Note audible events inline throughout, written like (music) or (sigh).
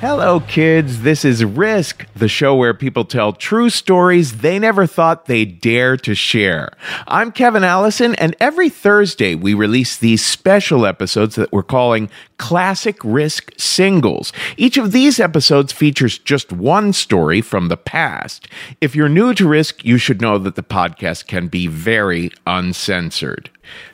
Hello, kids. This is Risk, the show where people tell true stories they never thought they'd dare to share. I'm Kevin Allison, and every Thursday we release these special episodes that we're calling Classic Risk Singles. Each of these episodes features just one story from the past. If you're new to Risk, you should know that the podcast can be very uncensored.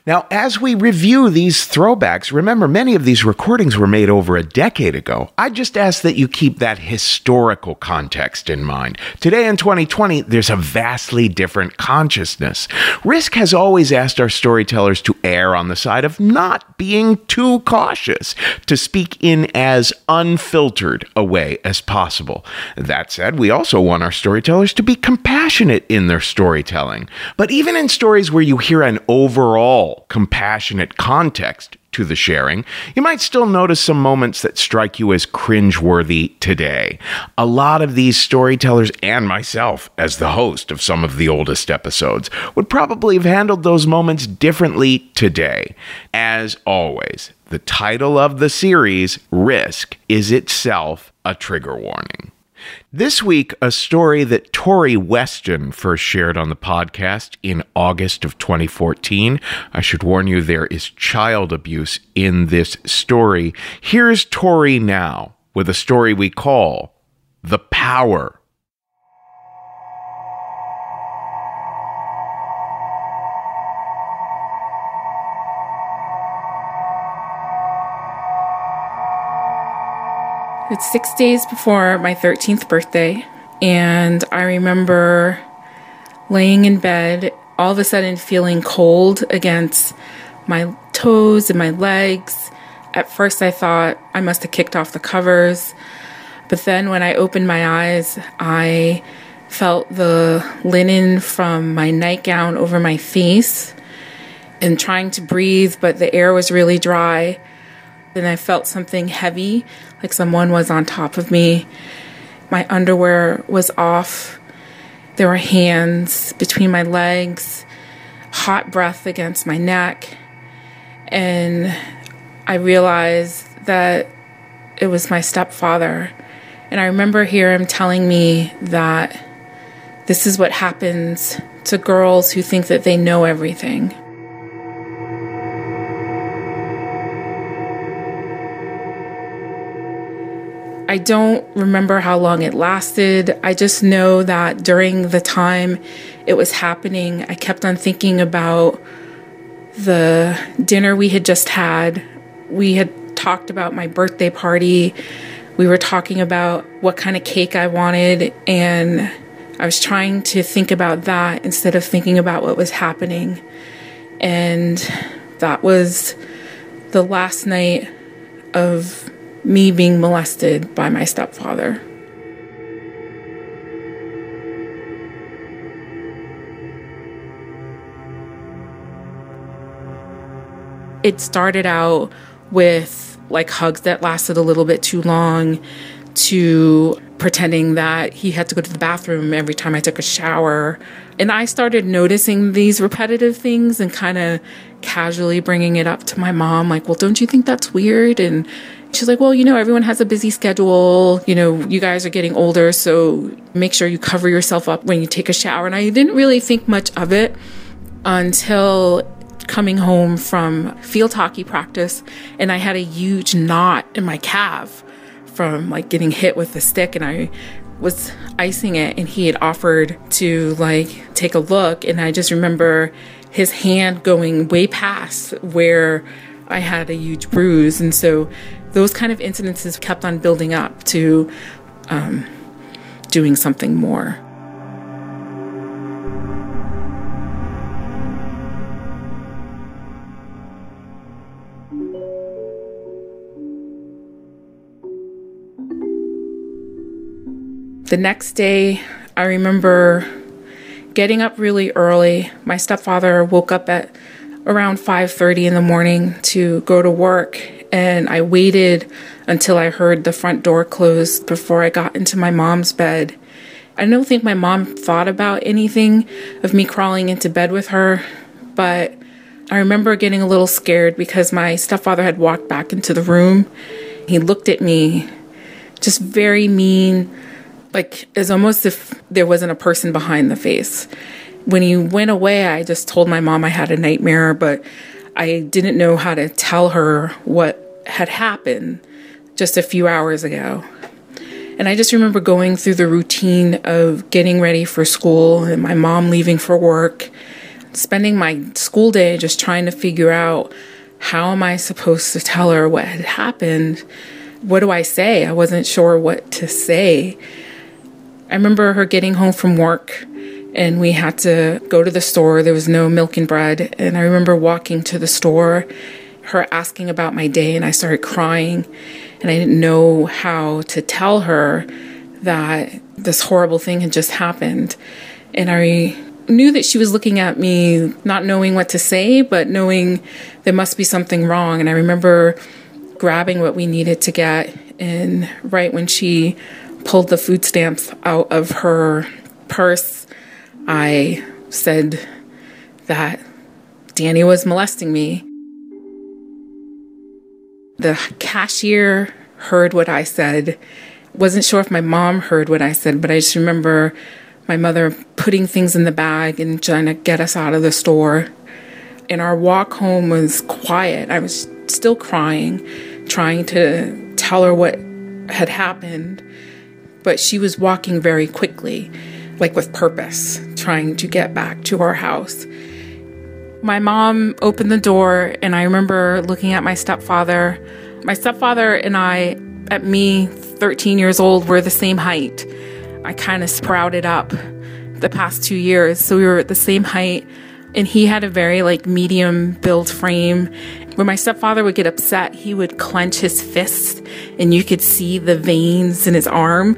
Now, as we review these throwbacks, remember many of these recordings were made over a decade ago. I just ask that you keep that historical context in mind. Today in 2020, there's a vastly different consciousness. Risk has always asked our storytellers to err on the side of not being too cautious, to speak in as unfiltered a way as possible. That said, we also want our storytellers to be compassionate in their storytelling. But even in stories where you hear an overall compassionate context to the sharing, you might still notice some moments that strike you as cringeworthy today. A lot of these storytellers, and myself as the host of some of the oldest episodes, would probably have handled those moments differently today. As always, the title of the series, Risk, is itself a trigger warning. This week, a story that Tori Weston first shared on the podcast in August of 2014. I should warn you, there is child abuse in this story. Here's Tori now with a story we call The Power It's six days before my 13th birthday, and I remember laying in bed, all of a sudden feeling cold against my toes and my legs. At first, I thought I must have kicked off the covers, but then when I opened my eyes, I felt the linen from my nightgown over my face and trying to breathe, but the air was really dry. And I felt something heavy, like someone was on top of me. My underwear was off. There were hands between my legs, hot breath against my neck. And I realized that it was my stepfather. And I remember hearing him telling me that this is what happens to girls who think that they know everything. I don't remember how long it lasted. I just know that during the time it was happening, I kept on thinking about the dinner we had just had. We had talked about my birthday party. We were talking about what kind of cake I wanted, and I was trying to think about that instead of thinking about what was happening. And that was the last night of me being molested by my stepfather. It started out with like hugs that lasted a little bit too long, to pretending that he had to go to the bathroom every time I took a shower. And I started noticing these repetitive things and kind of casually bringing it up to my mom, like, well, don't you think that's weird? And, she's like, well, you know, everyone has a busy schedule. You know, you guys are getting older, so make sure you cover yourself up when you take a shower. And I didn't really think much of it until coming home from field hockey practice and I had a huge knot in my calf from like getting hit with the stick and I was icing it and he had offered to like take a look and I just remember his hand going way past where I had a huge bruise and so those kind of incidences kept on building up to um, doing something more. The next day, I remember getting up really early. My stepfather woke up at around 5:30 in the morning to go to work and I waited until I heard the front door close before I got into my mom's bed. I don't think my mom thought about anything of me crawling into bed with her, but I remember getting a little scared because my stepfather had walked back into the room. He looked at me just very mean, like it's almost if there wasn't a person behind the face. When he went away, I just told my mom I had a nightmare, but I didn't know how to tell her what had happened just a few hours ago. And I just remember going through the routine of getting ready for school and my mom leaving for work, spending my school day just trying to figure out how am I supposed to tell her what had happened? What do I say? I wasn't sure what to say. I remember her getting home from work and we had to go to the store. There was no milk and bread. And I remember walking to the store, her asking about my day, and I started crying. And I didn't know how to tell her that this horrible thing had just happened. And I knew that she was looking at me, not knowing what to say, but knowing there must be something wrong. And I remember grabbing what we needed to get. And right when she pulled the food stamps out of her purse, I said that Danny was molesting me. The cashier heard what I said. Wasn't sure if my mom heard what I said, but I just remember my mother putting things in the bag and trying to get us out of the store. And our walk home was quiet. I was still crying, trying to tell her what had happened but she was walking very quickly, like with purpose, trying to get back to our house. My mom opened the door, and I remember looking at my stepfather. My stepfather and I, at me, 13 years old, were the same height. I kind of sprouted up the past two years, so we were at the same height. And he had a very like medium build frame. When my stepfather would get upset, he would clench his fist and you could see the veins in his arm.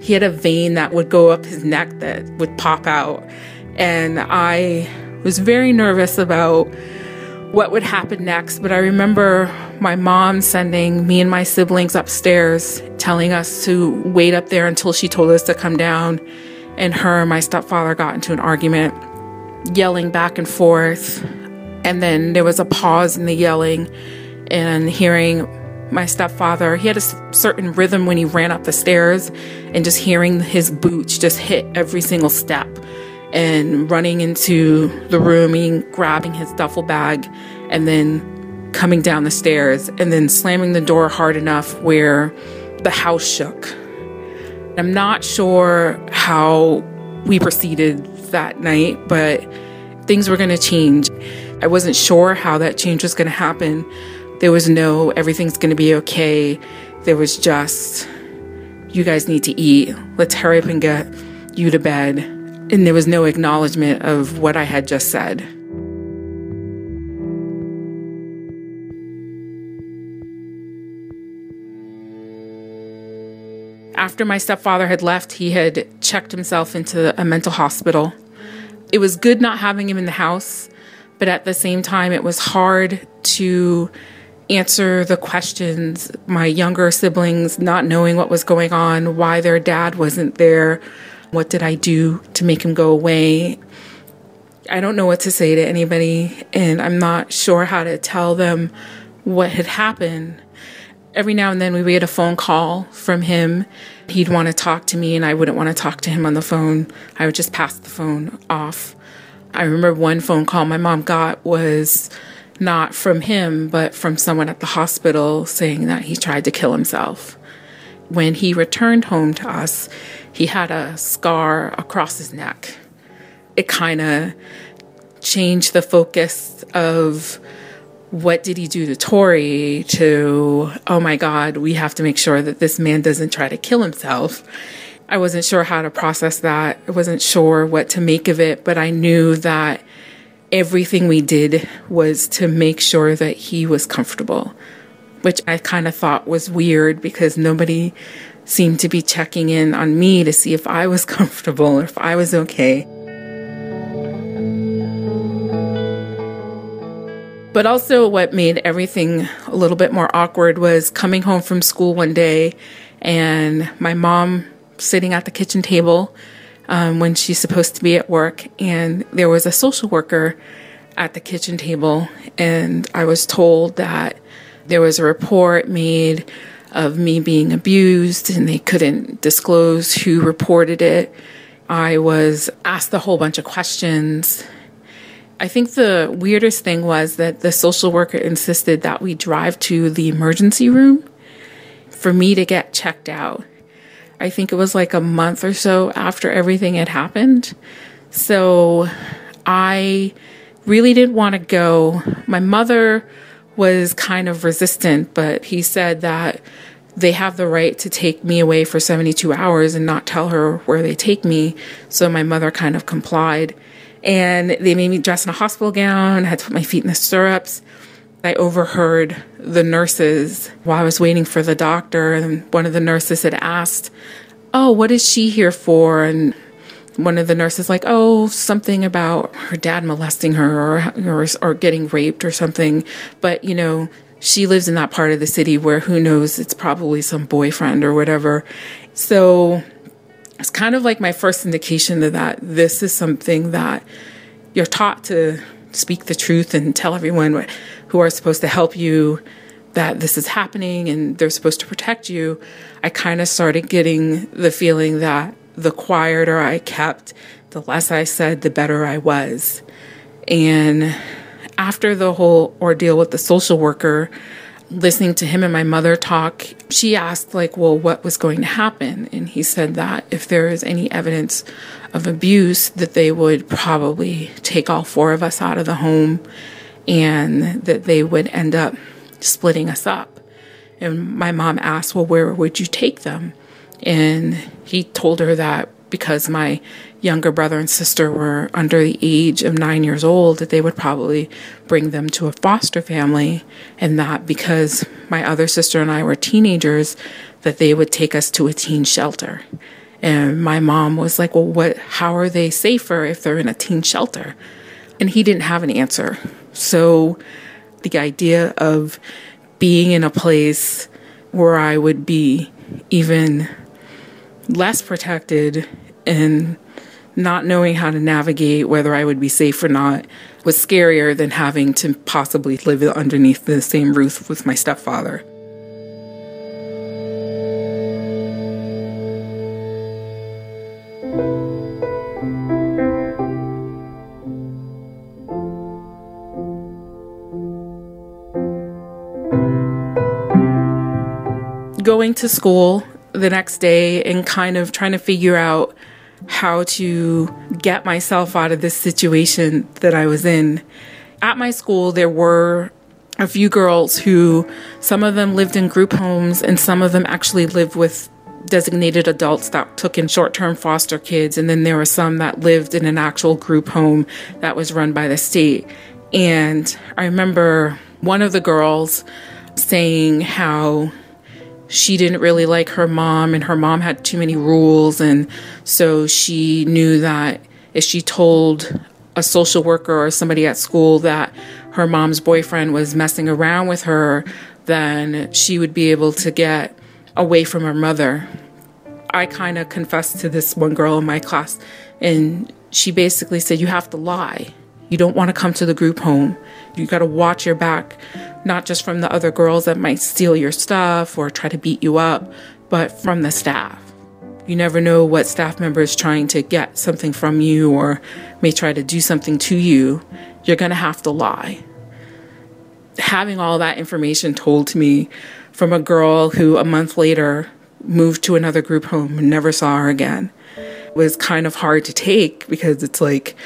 He had a vein that would go up his neck that would pop out. And I was very nervous about what would happen next. But I remember my mom sending me and my siblings upstairs, telling us to wait up there until she told us to come down. And her and my stepfather got into an argument, yelling back and forth. And then there was a pause in the yelling and hearing my stepfather. He had a certain rhythm when he ran up the stairs and just hearing his boots just hit every single step and running into the room and grabbing his duffel bag and then coming down the stairs and then slamming the door hard enough where the house shook. I'm not sure how we proceeded that night, but things were going to change. I wasn't sure how that change was going to happen. There was no, everything's going to be okay. There was just, you guys need to eat. Let's hurry up and get you to bed. And there was no acknowledgement of what I had just said. After my stepfather had left, he had checked himself into a mental hospital. It was good not having him in the house, but at the same time, it was hard to answer the questions, my younger siblings not knowing what was going on, why their dad wasn't there, what did I do to make him go away. I don't know what to say to anybody, and I'm not sure how to tell them what had happened. Every now and then we would get a phone call from him. He'd want to talk to me, and I wouldn't want to talk to him on the phone. I would just pass the phone off. I remember one phone call my mom got was not from him, but from someone at the hospital saying that he tried to kill himself. When he returned home to us, he had a scar across his neck. It kind of changed the focus of what did he do to Tori to, oh my God, we have to make sure that this man doesn't try to kill himself. I wasn't sure how to process that. I wasn't sure what to make of it, but I knew that everything we did was to make sure that he was comfortable, which I kind of thought was weird because nobody seemed to be checking in on me to see if I was (laughs) comfortable or if I was okay. But also, what made everything a little bit more awkward was coming home from school one day and my mom sitting at the kitchen table um, when she's supposed to be at work. And there was a social worker at the kitchen table. And I was told that there was a report made of me being abused and they couldn't disclose who reported it. I was asked a whole bunch of questions. I think the weirdest thing was that the social worker insisted that we drive to the emergency room for me to get checked out. I think it was like a month or so after everything had happened. So I really didn't want to go. My mother was kind of resistant, but he said that they have the right to take me away for 72 hours and not tell her where they take me. So my mother kind of complied. And they made me dress in a hospital gown, I had to put my feet in the stirrups. I overheard the nurses while I was waiting for the doctor, and one of the nurses had asked, Oh, what is she here for? And one of the nurses like, oh, something about her dad molesting her or, or, or getting raped or something. But you know, she lives in that part of the city where who knows, it's probably some boyfriend or whatever. So it's kind of like my first indication that, that this is something that you're taught to speak the truth and tell everyone who are supposed to help you that this is happening and they're supposed to protect you. I kind of started getting the feeling that the quieter I kept, the less I said, the better I was. And after the whole ordeal with the social worker, listening to him and my mother talk, she asked, like, well, what was going to happen? And he said that if there is any evidence of abuse, that they would probably take all four of us out of the home and that they would end up splitting us up. And my mom asked, well, where would you take them? And he told her that because my younger brother and sister were under the age of nine years old, that they would probably bring them to a foster family, and that because my other sister and I were teenagers, that they would take us to a teen shelter. And my mom was like, Well, what, how are they safer if they're in a teen shelter? And he didn't have an answer. So the idea of being in a place where I would be even less protected and not knowing how to navigate whether I would be safe or not was scarier than having to possibly live underneath the same roof with my stepfather. Going to school the next day and kind of trying to figure out how to get myself out of this situation that I was in. At my school, there were a few girls who, some of them lived in group homes, and some of them actually lived with designated adults that took in short term foster kids. And then there were some that lived in an actual group home that was run by the state. And I remember one of the girls saying how she didn't really like her mom, and her mom had too many rules. And so she knew that if she told a social worker or somebody at school that her mom's boyfriend was messing around with her, then she would be able to get away from her mother. I kind of confessed to this one girl in my class, and she basically said, You have to lie. You don't want to come to the group home. You got to watch your back, not just from the other girls that might steal your stuff or try to beat you up, but from the staff. You never know what staff member is trying to get something from you or may try to do something to you. You're going to have to lie. Having all that information told to me from a girl who a month later moved to another group home and never saw her again was kind of hard to take because it's like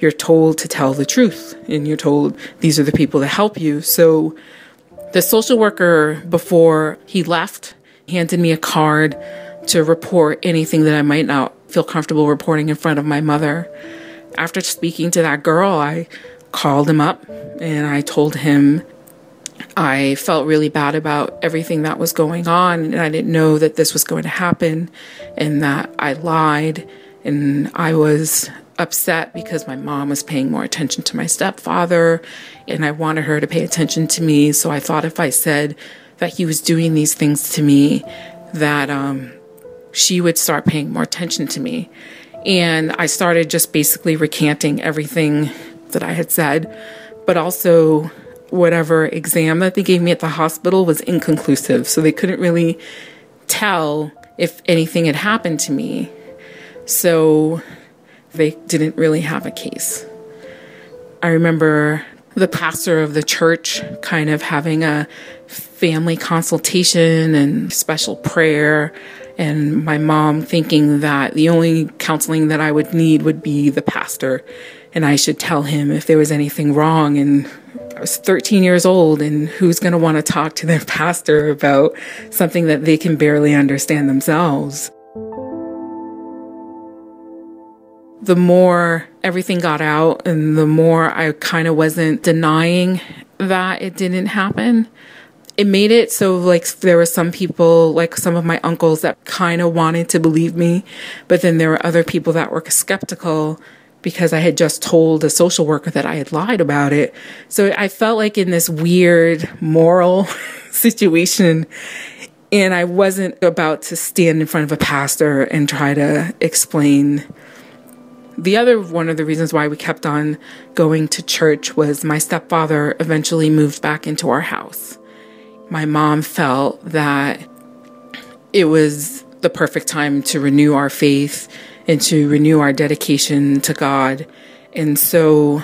you're told to tell the truth and you're told these are the people that help you. So the social worker, before he left, handed me a card to report anything that I might not feel comfortable reporting in front of my mother. After speaking to that girl, I called him up and I told him I felt really bad about everything that was going on and I didn't know that this was going to happen and that I lied and I was upset because my mom was paying more attention to my stepfather and I wanted her to pay attention to me. So I thought if I said that he was doing these things to me, that um, she would start paying more attention to me. And I started just basically recanting everything that I had said, but also whatever exam that they gave me at the hospital was inconclusive. So they couldn't really tell if anything had happened to me. So they didn't really have a case. I remember the pastor of the church kind of having a family consultation and special prayer and my mom thinking that the only counseling that I would need would be the pastor and I should tell him if there was anything wrong and I was 13 years old and who's going to want to talk to their (laughs) pastor about something that they can barely understand themselves. The more everything got out and the more I kind of wasn't denying that it didn't happen, it made it so like there were some people like some of my uncles that kind of wanted to believe me but then there were other people that were skeptical because i had just told a social worker that i had lied about it. So i felt like in this weird moral (laughs) situation and i wasn't about to stand in front of a pastor and try to explain the other one of the reasons why we kept on going to church was my stepfather eventually moved back into our house my mom felt that it was the perfect time to renew our faith and to renew our dedication to God. And so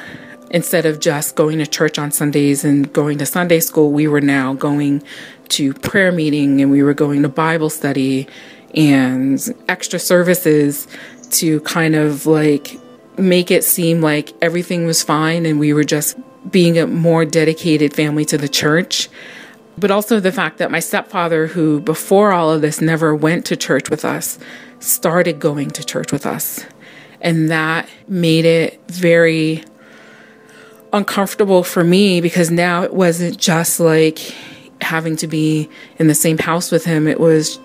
instead of just going to church on Sundays and going to Sunday school, we were now going to prayer meeting and we were going to Bible study and extra services to kind of like make it seem like everything was fine and we were just being a more dedicated family to the church but also the fact that my stepfather, who before all of this never went to church with us, started going to church with us. And that made it very uncomfortable for me because now it wasn't just like having to be in the same house with him, it was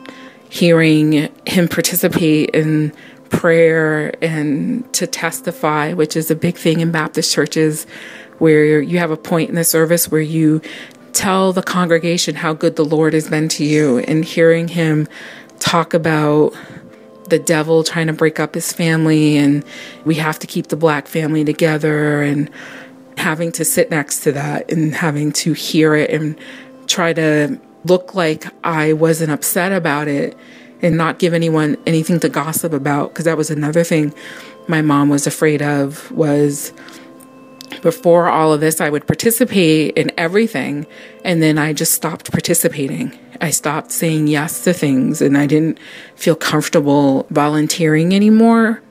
hearing him participate in prayer and to testify, which is a big thing in Baptist churches where you have a point in the service where you tell the congregation how good the Lord has been to you. And hearing him talk about the devil trying to break up his family and we have to keep the black family together and having to sit next to that and having to hear it and try to look like I wasn't upset about it and not give anyone anything to gossip about because that was another thing my mom was afraid of was before all of this, I would participate in everything. And then I just stopped participating. I stopped saying yes to things and I didn't feel comfortable volunteering anymore.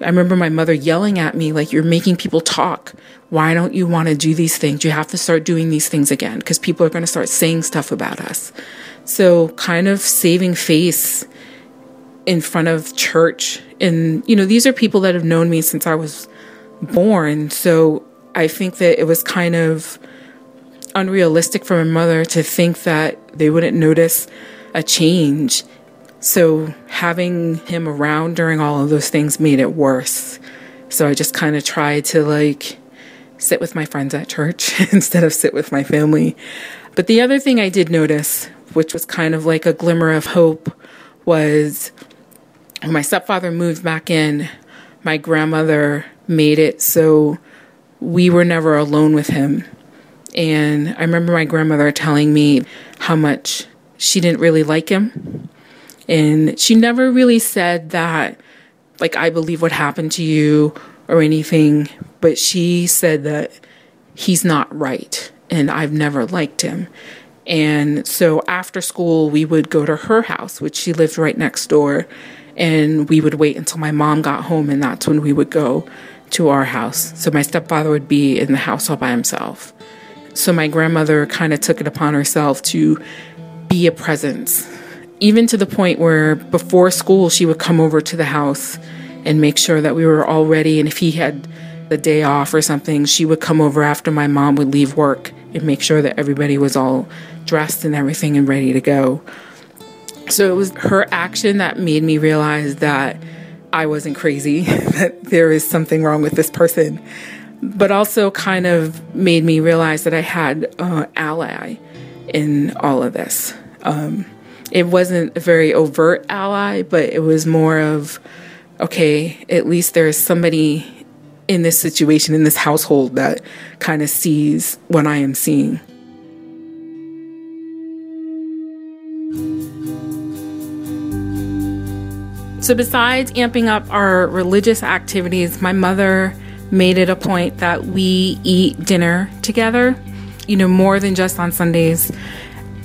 I remember my mother yelling at me, like, you're making people talk. Why don't you want to do these things? You have to start doing these things again because people are going to start saying stuff about us. So, kind of saving face in front of church. And, you know, these are people that have known me since I was born. So, I think that it was kind of unrealistic for my mother to think that they wouldn't notice a change. So having him around during all of those things made it worse So I just kind of tried to like sit with my friends at church (laughs) instead of sit with my family. But the other thing I did notice, which was kind of like a glimmer of hope, was when my stepfather moved back in, my grandmother made it so we were never alone with him. And I remember my grandmother telling me how much she didn't really like him. And she never really said that, like, I believe what happened to you or anything, but she said that he's not right and I've never liked him. And so after school, we would go to her house, which she lived right next door, and we would wait until my mom got home, and that's when we would go to our house. So my stepfather would be in the house all by himself. So my grandmother kind of took it upon herself to be a presence, even to the point where before school, she would come over to the house and make sure that we were all ready. And if he had the day off or something, she would come over after my mom would leave work and make sure that everybody was all dressed and everything and ready to go. So it was her action that made me realize that I wasn't crazy, (laughs) that there is something wrong with this person, but also kind of made me realize that I had an ally in all of this. Um, it wasn't a very overt ally, but it was more of, okay, at least there's somebody in this situation, in this household, that kind of sees what I am seeing. So, besides amping up our religious activities, my mother made it a point that we eat dinner together, you know, more than just on Sundays.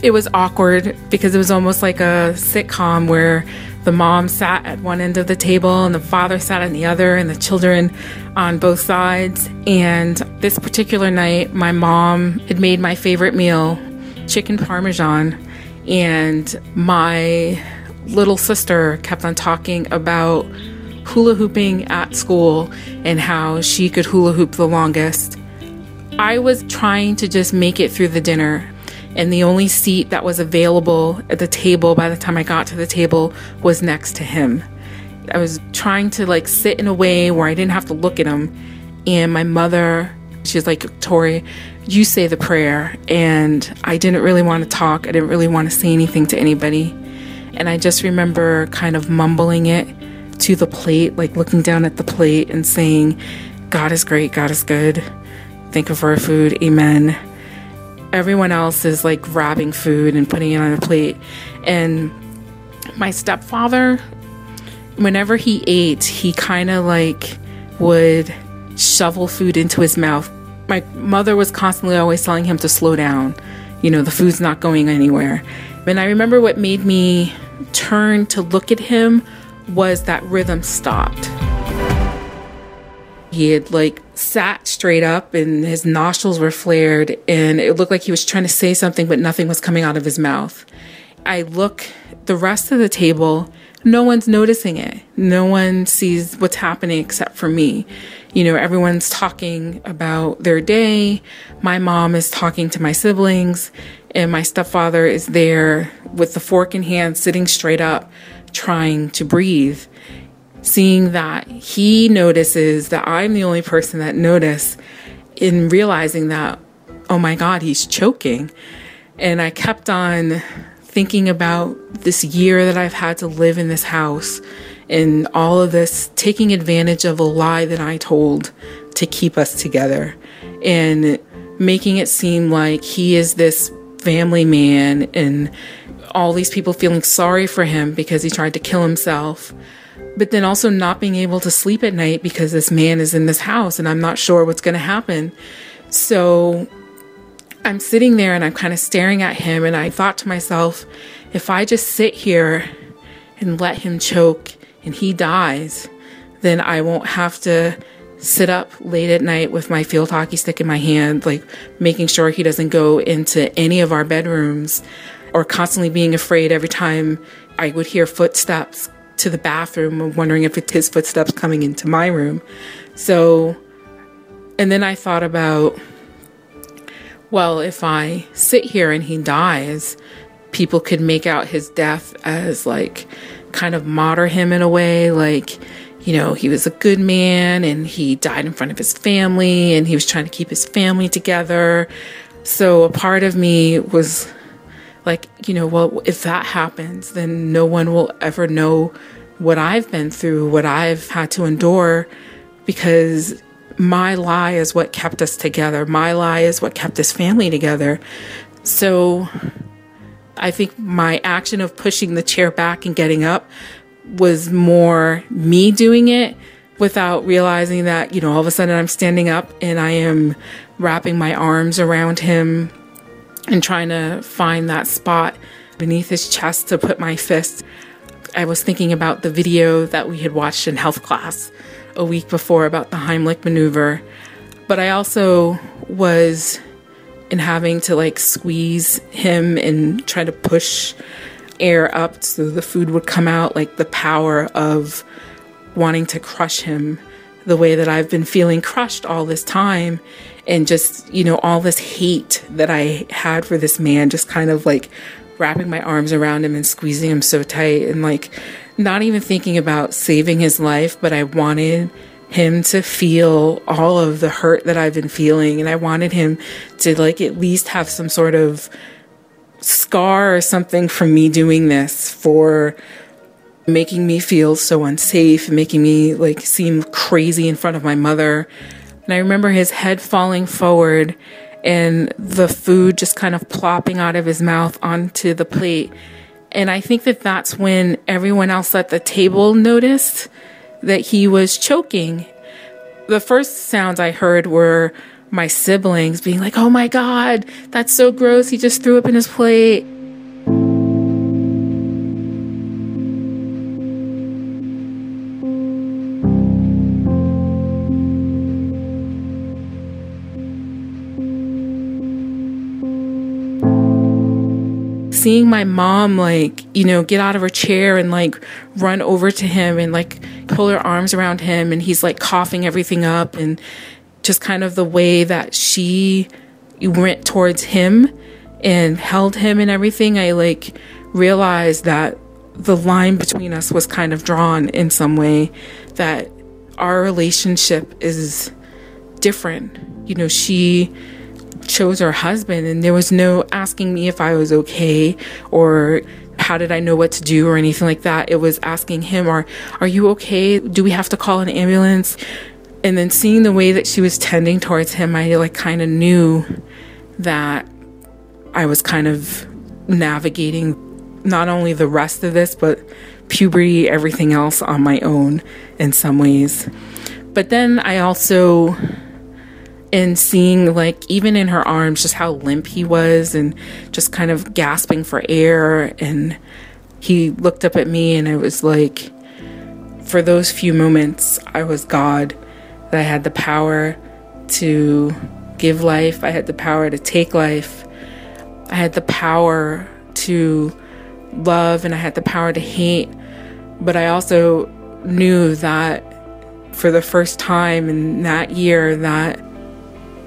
It was awkward because it was almost like a sitcom where the mom sat at one end of the table and the father sat on the other, and the children on both sides. And this particular night, my mom had made my favorite meal chicken parmesan, and my little sister kept on talking about hula hooping at school and how she could hula hoop the longest. I was trying to just make it through the dinner, and the only seat that was available at the table by the time I got to the table was next to him. I was trying to like sit in a way where I didn't have to look at him, and my mother, she's like, Tori, you say the prayer. And I didn't really want to talk, I didn't really want to say anything to anybody. And I just remember kind of mumbling it to the plate, like looking down at the plate and saying, God is great, God is good. Thank you for our food, amen. Everyone else is like grabbing food and putting it on a plate. And my stepfather, whenever he ate, he kind of like would shovel food into his mouth. My mother was constantly always telling him to slow down. You know, the food's not going anywhere. And I remember what made me turn to look at him was that rhythm stopped. He had like sat straight up and his nostrils were flared and it looked like he was trying to say something but nothing was coming out of his mouth. I look the rest of the table, no one's noticing it. No one sees what's happening except for me. You know, everyone's talking about their day. My mom is talking to my siblings and my stepfather is there with the fork in hand, sitting straight up, trying to breathe. Seeing that he notices that I'm the only person that noticed, in realizing that, oh my God, he's choking. And I kept on thinking about this year that I've had to live in this house and all of this taking advantage of a lie that I told to keep us together and making it seem like he is this family man and all these people feeling sorry for him because he tried to kill himself. But then also not being able to sleep at night because this man is in this house and I'm not sure what's going to happen. So I'm sitting there and I'm kind of staring at him. And I thought to myself, if I just sit here and let him choke and he dies, then I won't have to sit up late at night with my field hockey stick in my hand, like making sure he doesn't go into any of our bedrooms or constantly being afraid every time I would hear footsteps to the bathroom, wondering if it's his footsteps coming into my room. So, and then I thought about, well, if I sit here and he dies, people could make out his death as like kind of martyr him in a way, like you know, he was a good man and he died in front of his family and he was trying to keep his family together. So a part of me was like, you know, well, if that happens, then no one will ever know what I've been through, what I've had to endure, because my lie is what kept us together. My lie is what kept this family together. So I think my action of pushing the chair back and getting up was more me doing it without realizing that, you know, all of a sudden I'm standing up and I am wrapping my arms around him and trying to find that spot beneath his chest to put my fist. I was thinking about the video that we had watched in health class a week before about the Heimlich maneuver, but I also was in having to like squeeze him and try to push air up so the food would come out, like the power of wanting to crush him the way that I've been feeling crushed all this time and just, you know, all this hate that I had for this man, just kind of like wrapping my arms around him and squeezing him so tight and like not even thinking about saving his life, but I wanted him to feel all of the hurt that I've been feeling and I wanted him to like at least have some sort of scar or something from me doing this for making me feel so unsafe, making me like seem crazy in front of my mother. And I remember his head falling forward and the food just kind of plopping out of his mouth onto the plate. And I think that that's when everyone else at the table noticed that he was choking. The first sounds I heard were my siblings being like, oh my God, that's so gross. He just threw up in his plate. Seeing my mom like you know get out of her chair and like run over to him and like pull her arms around him and he's like coughing everything up and just kind of the way that she went towards him and held him and everything i like realized that the line between us was kind of drawn in some way that our relationship is different. You know she chose her husband and there was no asking me if I was okay or how did I know what to do or anything like that. It was asking him, are, are you okay? Do we have to call an ambulance? And then seeing the way that she was tending towards him, I like kind of knew that I was kind of navigating not only the rest of this, but puberty, everything else on my own in some ways. But then I also and seeing like even in her arms just how limp he was and just kind of gasping for air. And he looked up at me and I was like for those few moments I was God that I had the power to give life. I had the power to take life. I had the power to love and I had the power to hate. But I also knew that for the first time in that year that